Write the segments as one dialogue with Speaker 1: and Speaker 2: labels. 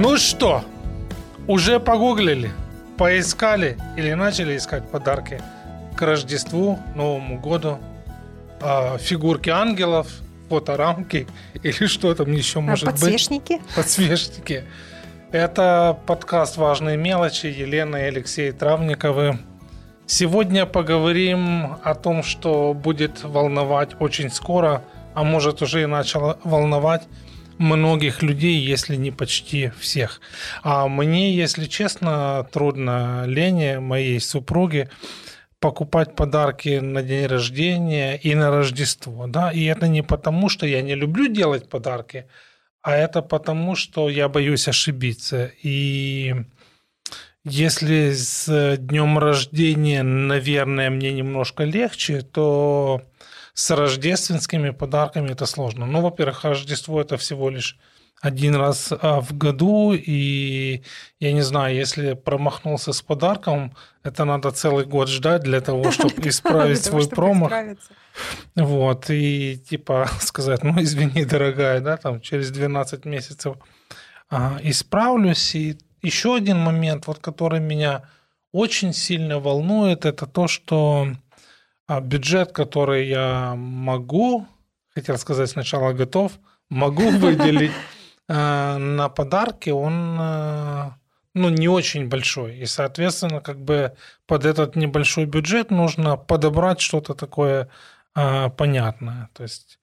Speaker 1: Ну что, уже погуглили, поискали или начали искать подарки к Рождеству, Новому году, а, фигурки ангелов, фоторамки или что там еще может
Speaker 2: Подсвечники.
Speaker 1: быть? Подсвечники. Это подкаст «Важные мелочи» Елена и Алексей Травниковы. Сегодня поговорим о том, что будет волновать очень скоро, а может уже и начало волновать многих людей, если не почти всех. А мне, если честно, трудно Лене, моей супруге, покупать подарки на день рождения и на Рождество. Да? И это не потому, что я не люблю делать подарки, а это потому, что я боюсь ошибиться. И если с днем рождения, наверное, мне немножко легче, то с рождественскими подарками это сложно. Ну, во-первых, Рождество это всего лишь один раз а, в году, и я не знаю, если промахнулся с подарком, это надо целый год ждать для того, чтобы исправить свой промах. Вот, и типа сказать, ну, извини, дорогая, да, там через 12 месяцев а, исправлюсь. И еще один момент, вот который меня очень сильно волнует, это то, что а, бюджет, который я могу, хотел сказать сначала готов, могу выделить Э, на подарки, он э, ну, не очень большой. И, соответственно, как бы под этот небольшой бюджет нужно подобрать что-то такое э, понятное. То есть,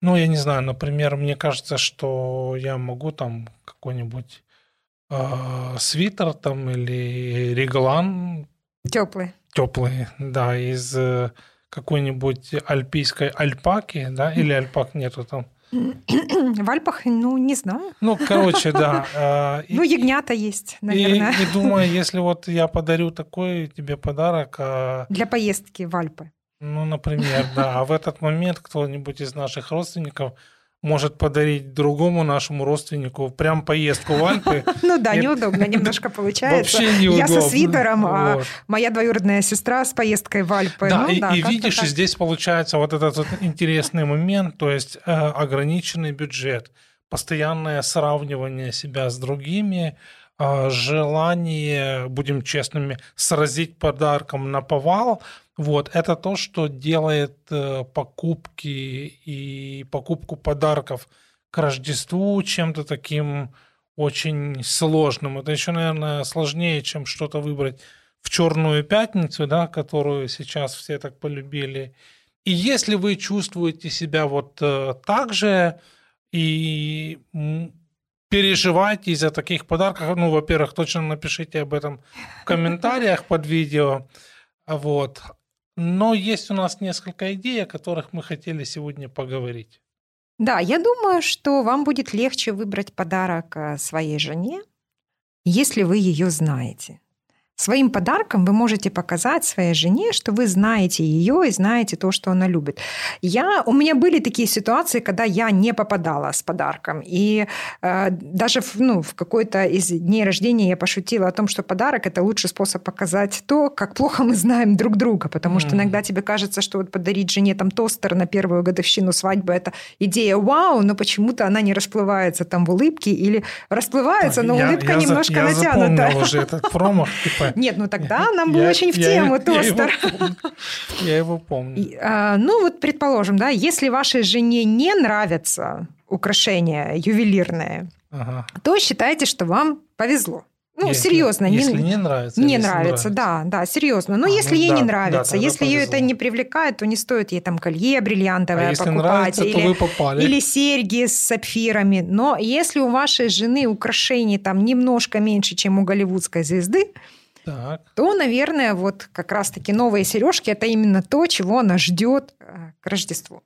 Speaker 1: ну, я не знаю, например, мне кажется, что я могу там какой-нибудь свитер там или реглан.
Speaker 2: Теплый.
Speaker 1: Теплый, да, из какой-нибудь альпийской альпаки, да, или альпак нету там
Speaker 2: В Альпах, ну, не знаю.
Speaker 1: Ну, короче, да.
Speaker 2: А, ну, ягнята есть, наверное.
Speaker 1: И, и думаю, если вот я подарю такой тебе подарок... А
Speaker 2: Для поездки в Альпы.
Speaker 1: Ну, например, да. А в этот момент кто-нибудь из наших родственников может подарить другому нашему родственнику прям поездку в Альпы.
Speaker 2: Ну да, неудобно немножко получается.
Speaker 1: Вообще неудобно.
Speaker 2: Я со свитером, а моя двоюродная сестра с поездкой в Альпы.
Speaker 1: Да, ну и видишь, здесь получается вот этот интересный момент, то есть э, ограниченный бюджет, постоянное сравнивание себя с другими, желание, будем честными, сразить подарком на повал, вот, это то, что делает э, покупки и покупку подарков к Рождеству чем-то таким очень сложным. Это еще, наверное, сложнее, чем что-то выбрать в Черную пятницу, да, которую сейчас все так полюбили. И если вы чувствуете себя вот э, так же и переживаете из-за таких подарков, ну, во-первых, точно напишите об этом в комментариях под видео. Вот. Но есть у нас несколько идей, о которых мы хотели сегодня поговорить.
Speaker 2: Да, я думаю, что вам будет легче выбрать подарок э, своей жене, если вы ее знаете. Своим подарком вы можете показать своей жене, что вы знаете ее и знаете то, что она любит. Я, у меня были такие ситуации, когда я не попадала с подарком. И э, даже в, ну, в какой-то из дней рождения я пошутила о том, что подарок – это лучший способ показать то, как плохо мы знаем друг друга. Потому что иногда тебе кажется, что вот подарить жене там тостер на первую годовщину свадьбы – это идея вау, но почему-то она не расплывается там в улыбке или расплывается, но я, улыбка
Speaker 1: я
Speaker 2: немножко
Speaker 1: за, я
Speaker 2: натянута.
Speaker 1: Я уже этот промах, типа
Speaker 2: нет, ну тогда нам был очень в тему тостер.
Speaker 1: Я его помню.
Speaker 2: А, ну вот, предположим, да, если вашей жене не нравятся украшения ювелирные, то считайте, что вам повезло. Ну, если, серьезно.
Speaker 1: Если не, не нравится.
Speaker 2: Не нравится, нравится, да, да, серьезно. Но а, если ну, ей да, не нравится, да, если ее это не привлекает, то не стоит ей там колье бриллиантовое а если покупать. Нравится, или,
Speaker 1: то вы попали.
Speaker 2: или серьги с сапфирами. Но если у вашей жены украшений там немножко меньше, чем у голливудской звезды, так. то, наверное, вот как раз-таки новые сережки это именно то, чего она ждет э, к Рождеству.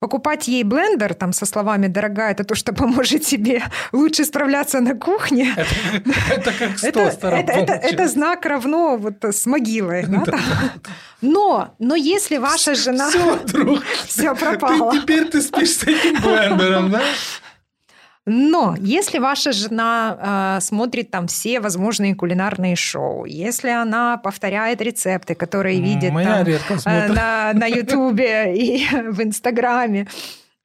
Speaker 2: Покупать ей блендер там со словами «дорогая, это то, что поможет тебе лучше справляться на кухне».
Speaker 1: Это, это как с это,
Speaker 2: это, это, это знак равно вот с могилой. Да? Но, но если ваша жена...
Speaker 1: Все, друг.
Speaker 2: Все пропало.
Speaker 1: Ты, теперь ты спишь с этим блендером, да?
Speaker 2: Но если ваша жена э, смотрит там все возможные кулинарные шоу, если она повторяет рецепты, которые видит
Speaker 1: Моя
Speaker 2: там, э, на, на Ютубе и в Инстаграме,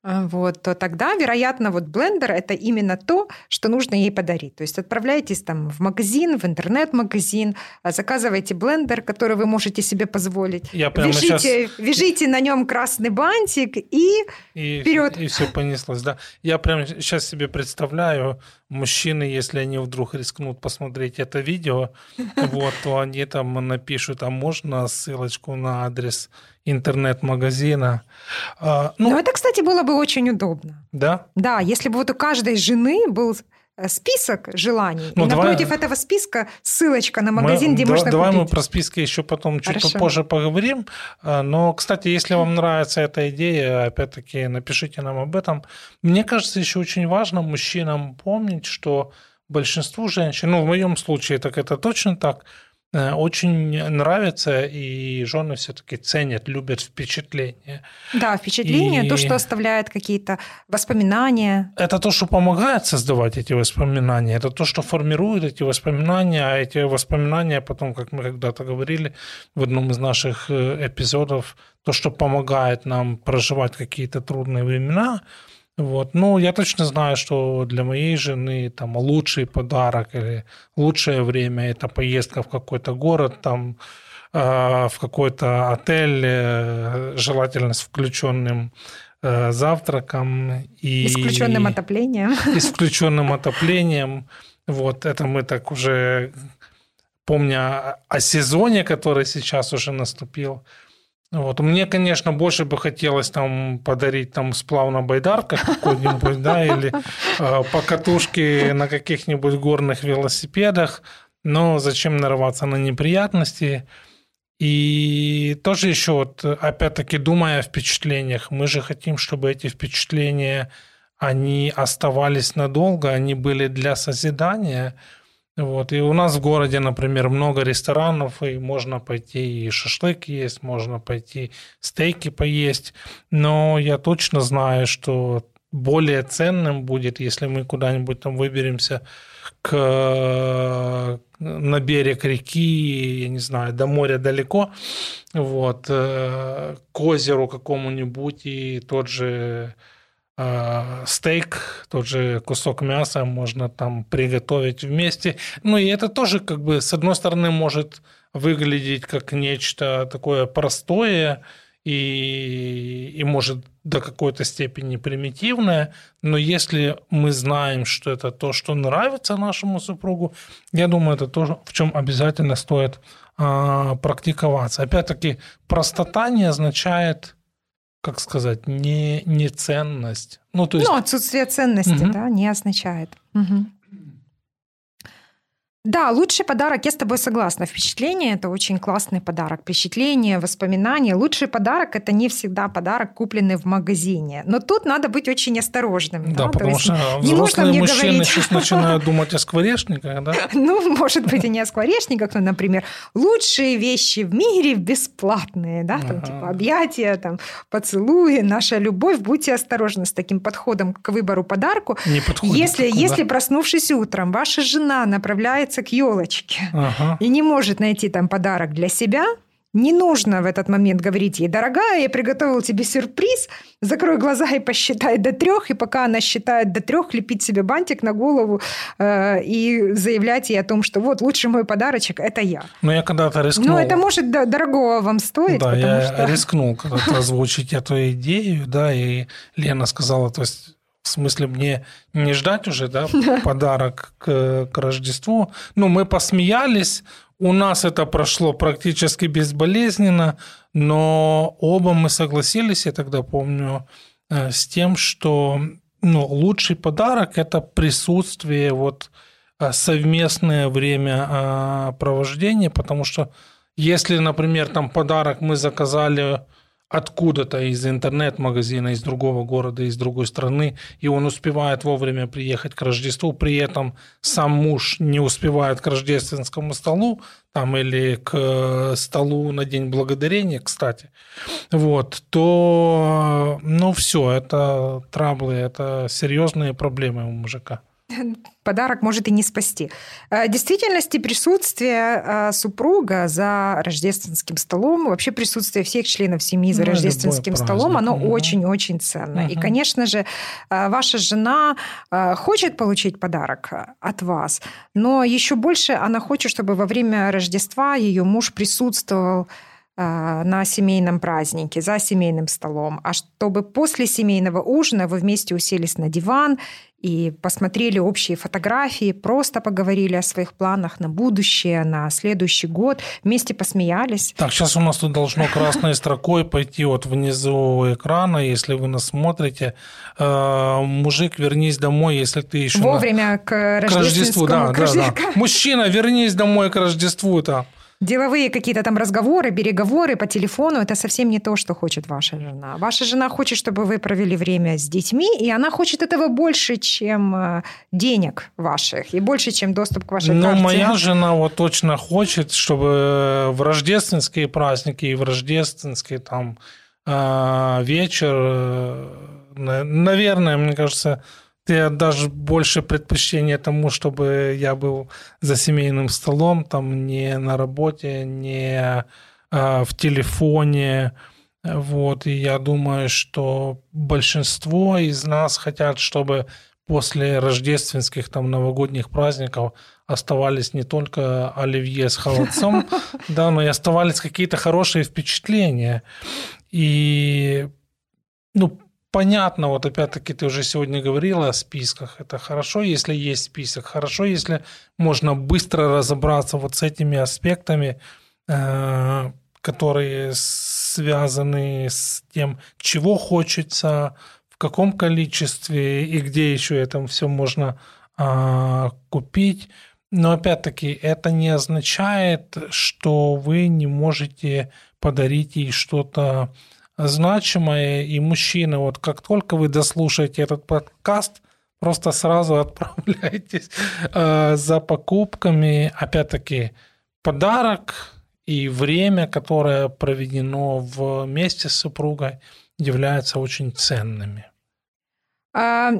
Speaker 2: вот, то тогда, вероятно, вот блендер – это именно то, что нужно ей подарить. То есть отправляйтесь там в магазин, в интернет-магазин, а, заказывайте блендер, который вы можете себе позволить. Я прямо вяжите, сейчас... вяжите на нем красный бантик и, и вперед.
Speaker 1: И все понеслось, да. Я прямо сейчас себе представляю, мужчины, если они вдруг рискнут посмотреть это видео, вот, то они там напишут, а можно ссылочку на адрес интернет-магазина.
Speaker 2: А, ну, ну, это, кстати, было бы очень удобно.
Speaker 1: Да?
Speaker 2: Да, если бы вот у каждой жены был список желаний. Ну, и давай... напротив этого списка ссылочка на магазин, мы, где да, можно
Speaker 1: давай
Speaker 2: купить.
Speaker 1: Давай мы про списки еще потом чуть Хорошо. попозже поговорим. А, но, кстати, если вам нравится эта идея, опять-таки напишите нам об этом. Мне кажется, еще очень важно мужчинам помнить, что большинству женщин, ну, в моем случае так это точно так, Э, очень нравится, и жены все-таки ценят, любят впечатления.
Speaker 2: Да, впечатления, и... то, что оставляет какие-то воспоминания.
Speaker 1: Это то, что помогает создавать эти воспоминания, это то, что формирует эти воспоминания, а эти воспоминания потом, как мы когда-то говорили в одном из наших э, эпизодов, то, что помогает нам проживать какие-то трудные времена – вот. Ну, я точно знаю, что для моей жены там лучший подарок или лучшее время это поездка в какой-то город, там э, в какой-то отель, э, желательно с включенным э, завтраком
Speaker 2: и, и с включенным отоплением.
Speaker 1: И с включенным отоплением. Вот это мы так уже помня о сезоне, который сейчас уже наступил, вот. Мне, конечно, больше бы хотелось там подарить там сплав на байдарках какой-нибудь, да, или э, покатушки на каких-нибудь горных велосипедах, но зачем нарываться на неприятности? И тоже еще вот, опять-таки, думая о впечатлениях, мы же хотим, чтобы эти впечатления, они оставались надолго, они были для созидания – вот. И у нас в городе, например, много ресторанов, и можно пойти и шашлык есть, можно пойти стейки поесть. Но я точно знаю, что более ценным будет, если мы куда-нибудь там выберемся к, на берег реки, я не знаю, до моря далеко, вот, э, к озеру какому-нибудь, и тот же а, стейк, тот же кусок мяса можно там приготовить вместе. Ну и это тоже как бы с одной стороны может выглядеть как нечто такое простое и, и может до какой-то степени примитивное, но если мы знаем, что это то, что нравится нашему супругу, я думаю, это то, в чем обязательно стоит а, практиковаться. Опять-таки, простота не означает как сказать, не, не ценность.
Speaker 2: Ну, то есть... ну отсутствие ценности, угу. да, не означает. Угу. Да, лучший подарок, я с тобой согласна. Впечатление – это очень классный подарок. Впечатление, воспоминания. Лучший подарок – это не всегда подарок, купленный в магазине. Но тут надо быть очень осторожным.
Speaker 1: Да, да? потому что не взрослые мужчины говорить... сейчас начинают думать о скворечниках, да?
Speaker 2: Ну, может быть, и не о скворечниках, но, например, лучшие вещи в мире бесплатные, да, там, типа объятия, там, поцелуи, наша любовь. Будьте осторожны с таким подходом к выбору подарку. Не подходит. Если, если проснувшись утром, ваша жена направляет направляется к елочке ага. и не может найти там подарок для себя, не нужно в этот момент говорить ей, дорогая, я приготовил тебе сюрприз, закрой глаза и посчитай до трех, и пока она считает до трех, лепить себе бантик на голову э, и заявлять ей о том, что вот лучший мой подарочек – это я.
Speaker 1: Ну, я когда-то рискнул.
Speaker 2: Ну, это может да, дорогого вам стоить.
Speaker 1: Да, я что... рискнул когда-то озвучить эту идею, да, и Лена сказала, то есть в смысле, мне не ждать уже, да, подарок к, к Рождеству. Ну, мы посмеялись, у нас это прошло практически безболезненно, но оба мы согласились, я тогда помню, э, с тем, что ну, лучший подарок – это присутствие, вот, э, совместное время э, провождения, потому что если, например, там подарок мы заказали откуда-то из интернет-магазина, из другого города, из другой страны, и он успевает вовремя приехать к Рождеству, при этом сам муж не успевает к рождественскому столу, там, или к столу на День Благодарения, кстати, вот, то, ну, все, это траблы, это серьезные проблемы у мужика.
Speaker 2: подарок может и не спасти. Э, в действительности присутствие э, супруга за рождественским столом, вообще присутствие всех членов семьи за ну, рождественским столом, оно очень-очень ценно. Угу. И, конечно же, э, ваша жена хочет получить подарок от вас, но еще больше она хочет, чтобы во время Рождества ее муж присутствовал на семейном празднике, за семейным столом, а чтобы после семейного ужина вы вместе уселись на диван и посмотрели общие фотографии, просто поговорили о своих планах на будущее, на следующий год, вместе посмеялись.
Speaker 1: Так, сейчас у нас тут должно красной строкой пойти вот внизу экрана, если вы нас смотрите. Э, мужик, вернись домой, если ты еще...
Speaker 2: Вовремя на... к рождественскому к Рождеству, да, да,
Speaker 1: да. Мужчина, вернись домой к Рождеству, да.
Speaker 2: Деловые какие-то там разговоры, переговоры по телефону – это совсем не то, что хочет ваша жена. Ваша жена хочет, чтобы вы провели время с детьми, и она хочет этого больше, чем э, денег ваших, и больше, чем доступ к вашей
Speaker 1: Ну,
Speaker 2: карте.
Speaker 1: моя жена вот точно хочет, чтобы в рождественские праздники и в рождественский там э, вечер, э, наверное, мне кажется, ты отдашь больше предпочтения тому, чтобы я был за семейным столом, там не на работе, не а, в телефоне. Вот, и я думаю, что большинство из нас хотят, чтобы после рождественских там новогодних праздников оставались не только оливье с холодцом, да, но и оставались какие-то хорошие впечатления. И ну, понятно, вот опять-таки ты уже сегодня говорила о списках. Это хорошо, если есть список. Хорошо, если можно быстро разобраться вот с этими аспектами, э, которые связаны с тем, чего хочется, в каком количестве и где еще это все можно а, купить. Но опять-таки это не означает, что вы не можете подарить ей что-то значимое, и мужчины, вот как только вы дослушаете этот подкаст, просто сразу отправляйтесь э, за покупками. Опять-таки, подарок и время, которое проведено вместе с супругой, являются очень ценными.
Speaker 2: А,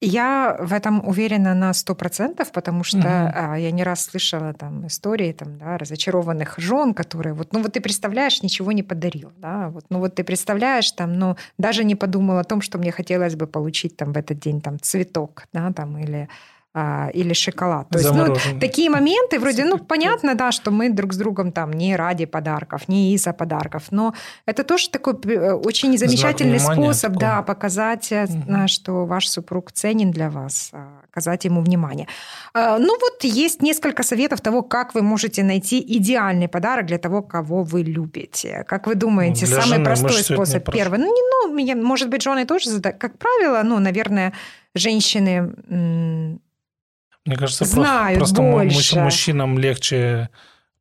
Speaker 2: я в этом уверена на сто процентов, потому что угу. я не раз слышала там истории там, да, разочарованных жен, которые вот, ну вот ты представляешь, ничего не подарил, да, вот, ну вот ты представляешь там, ну даже не подумал о том, что мне хотелось бы получить там в этот день там цветок, да, там или а, или шоколад. То есть, ну, такие моменты, вроде, ну, понятно, да, что мы друг с другом там не ради подарков, не из-за подарков, но это тоже такой э, очень замечательный способ, такой. да, показать, угу. что ваш супруг ценен для вас, а, оказать ему внимание. А, ну, вот есть несколько советов того, как вы можете найти идеальный подарок для того, кого вы любите. Как вы думаете, для самый жены, простой способ? Первый, ну, не, ну, может быть, жены тоже, как правило, ну, наверное, женщины
Speaker 1: мне кажется,
Speaker 2: знают просто больше.
Speaker 1: мужчинам легче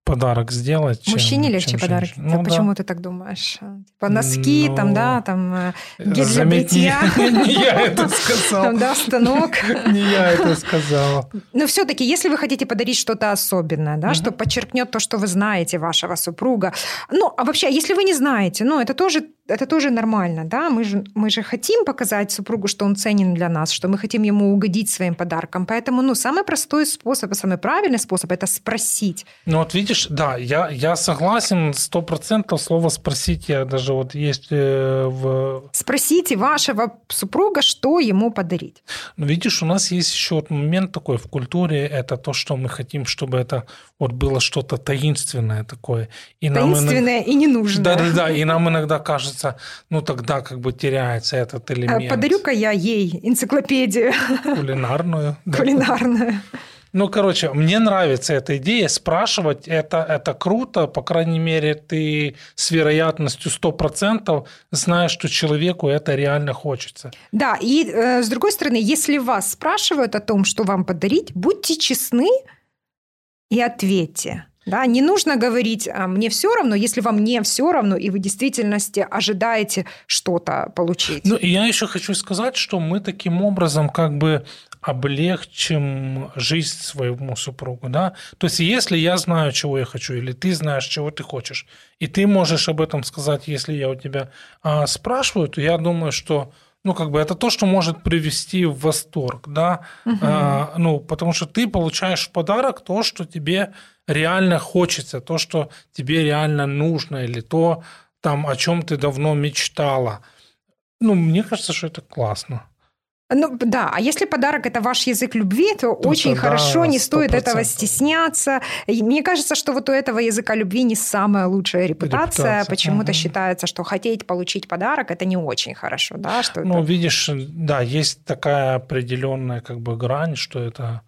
Speaker 1: подарок сделать.
Speaker 2: Чем, Мужчине легче чем подарок. Ну, почему да. ты так думаешь? Типа носки, ну, там, да, там э, гель для бритья.
Speaker 1: Не я это сказал.
Speaker 2: Там, да, станок.
Speaker 1: Не я это сказал.
Speaker 2: Но все-таки, если вы хотите подарить что-то особенное, да, что подчеркнет то, что вы знаете вашего супруга. Ну, а вообще, если вы не знаете, ну, это тоже это тоже нормально, да, мы же, мы же хотим показать супругу, что он ценен для нас, что мы хотим ему угодить своим подарком, поэтому, ну, самый простой способ, самый правильный способ – это спросить.
Speaker 1: Ну, вот видишь, да, я, я согласен, сто процентов слово «спросить» я даже вот есть э, в...
Speaker 2: Спросите вашего супруга, что ему подарить.
Speaker 1: Ну, видишь, у нас есть еще вот момент такой в культуре, это то, что мы хотим, чтобы это вот было что-то таинственное такое.
Speaker 2: И таинственное иногда... и ненужное.
Speaker 1: Да-да-да, и нам иногда кажется, ну тогда как бы теряется этот элемент.
Speaker 2: Подарю-ка я ей энциклопедию.
Speaker 1: Кулинарную.
Speaker 2: Кулинарную.
Speaker 1: Ну, короче, мне нравится эта идея. Спрашивать это, это круто. По крайней мере, ты с вероятностью 100% знаешь, что человеку это реально хочется.
Speaker 2: Да, и э, с другой стороны, если вас спрашивают о том, что вам подарить, будьте честны и ответьте. Да, не нужно говорить, «А, мне все равно, если вам не все равно, и вы в действительности ожидаете что-то получить.
Speaker 1: Ну, и я еще хочу сказать, что мы таким образом как бы облегчим жизнь своему супругу, да. То есть, если я знаю, чего я хочу, или ты знаешь, чего ты хочешь, и ты можешь об этом сказать, если я у тебя а, спрашиваю, то я думаю, что ну, как бы это то, что может привести в восторг, да, угу. а, ну, потому что ты получаешь в подарок то, что тебе реально хочется, то, что тебе реально нужно, или то, там, о чем ты давно мечтала. Ну, мне кажется, что это классно.
Speaker 2: Ну да, а если подарок это ваш язык любви, то Тут очень да, хорошо, не стоит этого стесняться. мне кажется, что вот у этого языка любви не самая лучшая репутация. репутация. Почему-то угу. считается, что хотеть получить подарок это не очень хорошо, да? Что
Speaker 1: ну,
Speaker 2: это...
Speaker 1: видишь, да, есть такая определенная как бы грань, что это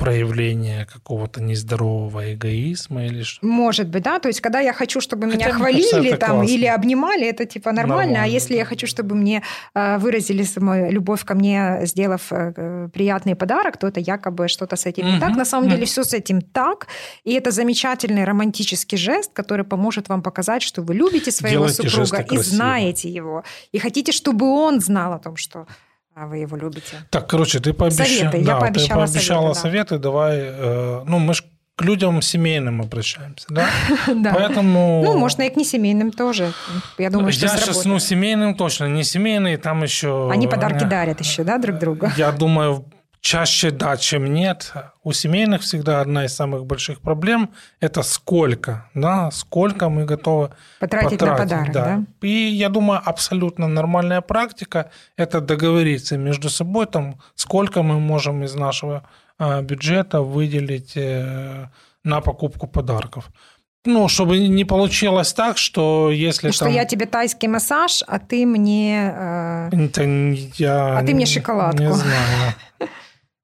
Speaker 1: проявление какого-то нездорового эгоизма или что?
Speaker 2: Может быть, да. То есть, когда я хочу, чтобы Хотя, меня хвалили кажется, там или обнимали, это типа нормально. нормально а если да. я хочу, чтобы мне э, выразили свою любовь ко мне, сделав э, приятный подарок, то это якобы что-то с этим не так. На самом деле все с этим так. И это замечательный романтический жест, который поможет вам показать, что вы любите своего Делайте супруга и знаете его. И хотите, чтобы он знал о том, что а вы его любите.
Speaker 1: Так, короче, ты пообещала,
Speaker 2: советы.
Speaker 1: Да,
Speaker 2: Я пообещала,
Speaker 1: ты пообещала
Speaker 2: советы,
Speaker 1: советы да. давай, э, ну мы ж к людям семейным обращаемся, да? да. Поэтому...
Speaker 2: Ну, можно и к несемейным тоже. Я думаю, что
Speaker 1: Я сейчас, ну, семейным точно, не семейные, там еще...
Speaker 2: Они подарки дарят еще, да, друг другу?
Speaker 1: Я думаю, чаще да, чем нет. У семейных всегда одна из самых больших проблем – это сколько, да, сколько мы готовы потратить, потратить на подарок. Да. Да? И я думаю, абсолютно нормальная практика – это договориться между собой, там, сколько мы можем из нашего а, бюджета выделить э, на покупку подарков. Ну, чтобы не получилось так, что если
Speaker 2: что
Speaker 1: там...
Speaker 2: я тебе тайский массаж, а ты мне... Э...
Speaker 1: Это я...
Speaker 2: А ты мне шоколадку.
Speaker 1: Не знаю.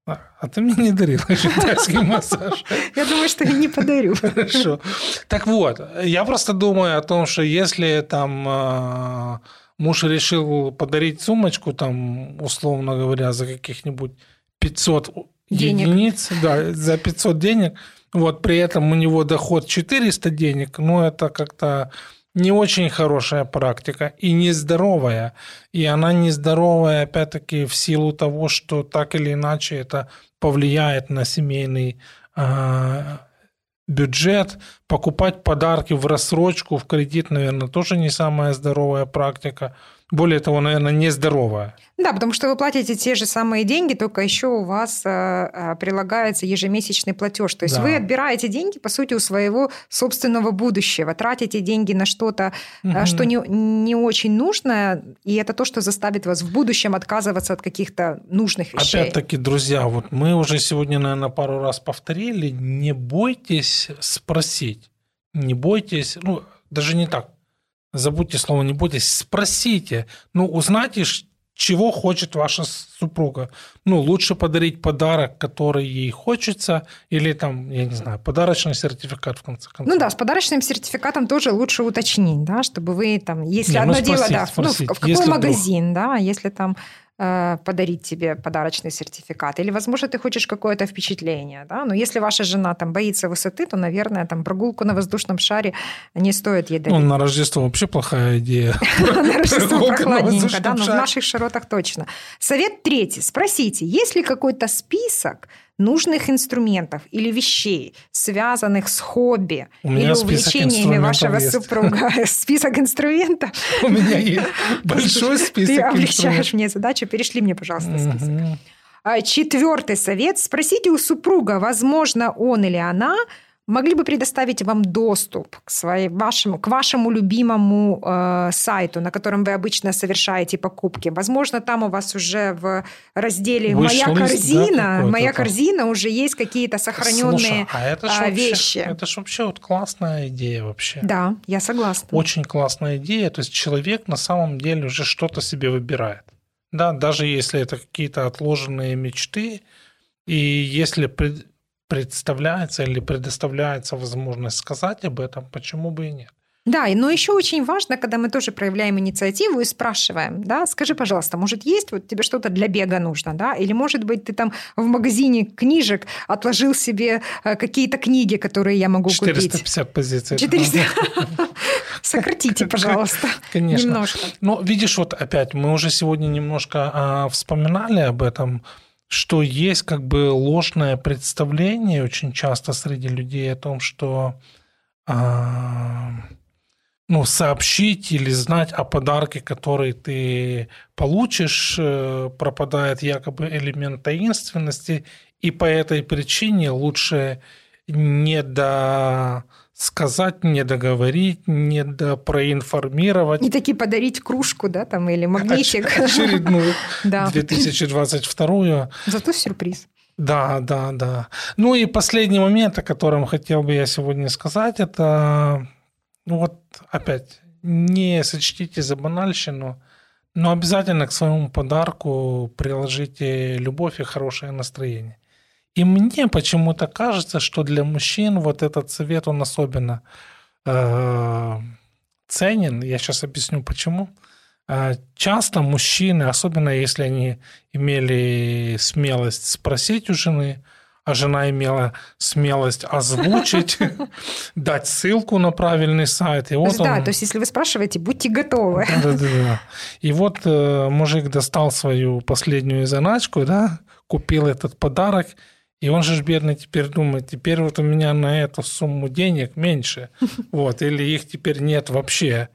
Speaker 1: А ты мне не дарил китайский массаж.
Speaker 2: Я думаю, что я не подарю.
Speaker 1: Хорошо. Так вот, я просто думаю о том, что если там а, муж решил подарить сумочку, там, условно говоря, за каких-нибудь 500 денег. единиц, да, за 500 денег, вот при этом у него доход 400 денег, ну, это как-то не очень хорошая практика и нездоровая. И она нездоровая, опять-таки, в силу того, что так или иначе это повлияет на семейный э, бюджет. Покупать подарки в рассрочку, в кредит, наверное, тоже не самая здоровая практика. Более того, наверное, нездоровая.
Speaker 2: Да, потому что вы платите те же самые деньги, только еще у вас э, э, прилагается ежемесячный платеж. То есть да. вы отбираете деньги, по сути, у своего собственного будущего, тратите деньги на что-то, угу. что не, не очень нужно, и это то, что заставит вас в будущем отказываться от каких-то нужных вещей.
Speaker 1: Опять-таки, друзья, вот мы уже сегодня, наверное, пару раз повторили, не бойтесь спросить, не бойтесь, ну, даже не так, забудьте слово «не бойтесь», спросите, ну, узнайте, чего хочет ваша супруга. Ну, лучше подарить подарок, который ей хочется, или там, я не знаю, подарочный сертификат в конце концов.
Speaker 2: Ну да, с подарочным сертификатом тоже лучше уточнить, да, чтобы вы там, если не, ну, одно ну, спросить, дело, да, спросить, ну, в, в какой магазин, вдруг... да, если там подарить тебе подарочный сертификат. Или, возможно, ты хочешь какое-то впечатление. Да? Но если ваша жена там боится высоты, то, наверное, там прогулку на воздушном шаре не стоит ей дарить.
Speaker 1: Ну, на Рождество вообще плохая идея.
Speaker 2: На Рождество прохладненько, да, но в наших широтах точно. Совет третий. Спросите, есть ли какой-то список нужных инструментов или вещей, связанных с хобби
Speaker 1: У
Speaker 2: или увлечениями вашего
Speaker 1: есть.
Speaker 2: супруга. Список инструментов.
Speaker 1: У меня есть большой список
Speaker 2: Ты облегчаешь мне задачу. Перешли мне, пожалуйста, список. А, четвертый совет. Спросите у супруга, возможно, он или она могли бы предоставить вам доступ к, своей, вашему, к вашему любимому э, сайту, на котором вы обычно совершаете покупки. Возможно, там у вас уже в разделе «Моя корзина», да, «Моя корзина» уже есть какие-то сохраненные Слушай, а это ж вещи.
Speaker 1: Вообще, это же вообще вот классная идея вообще.
Speaker 2: Да, я согласна.
Speaker 1: Очень классная идея. То есть человек на самом деле уже что-то себе выбирает. Да, даже если это какие-то отложенные мечты, и если представляется или предоставляется возможность сказать об этом, почему бы и нет.
Speaker 2: Да, но еще очень важно, когда мы тоже проявляем инициативу и спрашиваем, да, скажи, пожалуйста, может есть вот тебе что-то для бега нужно, да, или может быть ты там в магазине книжек отложил себе э, какие-то книги, которые я могу
Speaker 1: 450 купить. 450 позиций.
Speaker 2: 400. Сократите, пожалуйста,
Speaker 1: Конечно.
Speaker 2: немножко.
Speaker 1: Но видишь, вот опять мы уже сегодня немножко а, вспоминали об этом, что есть как бы ложное представление очень часто среди людей о том, что а, ну, сообщить или знать о подарке, который ты получишь, э, пропадает якобы элемент таинственности, и по этой причине лучше не до сказать, не договорить, не до проинформировать.
Speaker 2: Не таки подарить кружку, да, там, или магнитик.
Speaker 1: Очередную, 2022.
Speaker 2: Зато сюрприз.
Speaker 1: Да, да, да. Ну и последний момент, о котором хотел бы я сегодня сказать, это, ну вот опять, не сочтите за банальщину, но обязательно к своему подарку приложите любовь и хорошее настроение. И мне почему-то кажется, что для мужчин вот этот совет, он особенно э, ценен. Я сейчас объясню почему. Э, часто мужчины, особенно если они имели смелость спросить у жены, а жена имела смелость озвучить, дать ссылку на правильный сайт. И
Speaker 2: вот да, он... то есть если вы спрашиваете, будьте готовы. Да, да,
Speaker 1: да. И вот э, мужик достал свою последнюю заначку, да, купил этот подарок, и он же бедный теперь думает, теперь вот у меня на эту сумму денег меньше, вот, или их теперь нет вообще.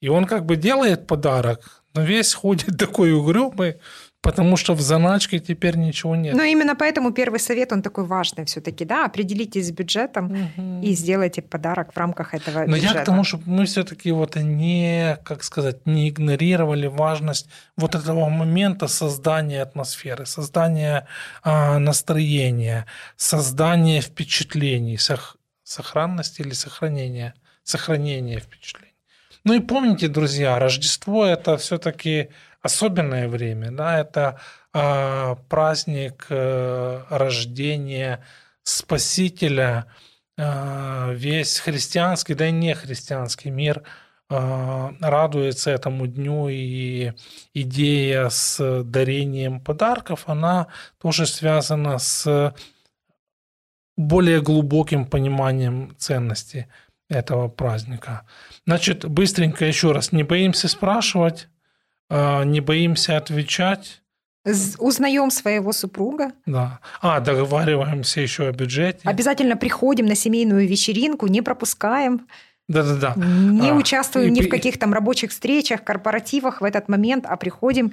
Speaker 1: И он как бы делает подарок, но весь ходит такой угрюмый, Потому что в заначке теперь ничего нет.
Speaker 2: Но именно поэтому первый совет, он такой важный все-таки, да, определитесь с бюджетом угу. и сделайте подарок в рамках этого
Speaker 1: Но
Speaker 2: бюджета.
Speaker 1: я к тому, чтобы мы все-таки вот не, как сказать, не игнорировали важность вот этого момента создания атмосферы, создания а, настроения, создания впечатлений, сох, сохранности или сохранения, сохранения впечатлений. Ну и помните, друзья, Рождество это все-таки особенное время, да, это э, праздник э, рождения Спасителя, э, весь христианский, да и не христианский мир э, радуется этому дню, и идея с дарением подарков, она тоже связана с более глубоким пониманием ценности этого праздника. Значит, быстренько еще раз, не боимся спрашивать, а, не боимся отвечать.
Speaker 2: Узнаем своего супруга.
Speaker 1: Да. А, договариваемся еще о бюджете.
Speaker 2: Обязательно приходим на семейную вечеринку, не пропускаем.
Speaker 1: Да-да-да.
Speaker 2: Не а, участвуем и... ни в каких там рабочих встречах, корпоративах в этот момент, а приходим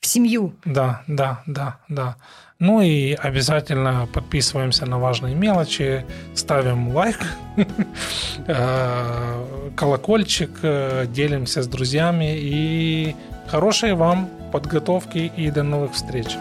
Speaker 2: в семью.
Speaker 1: Да, да, да, да. Ну и обязательно подписываемся на важные мелочи, ставим лайк, э, колокольчик, э, делимся с друзьями и Хорошей вам подготовки и до новых встреч.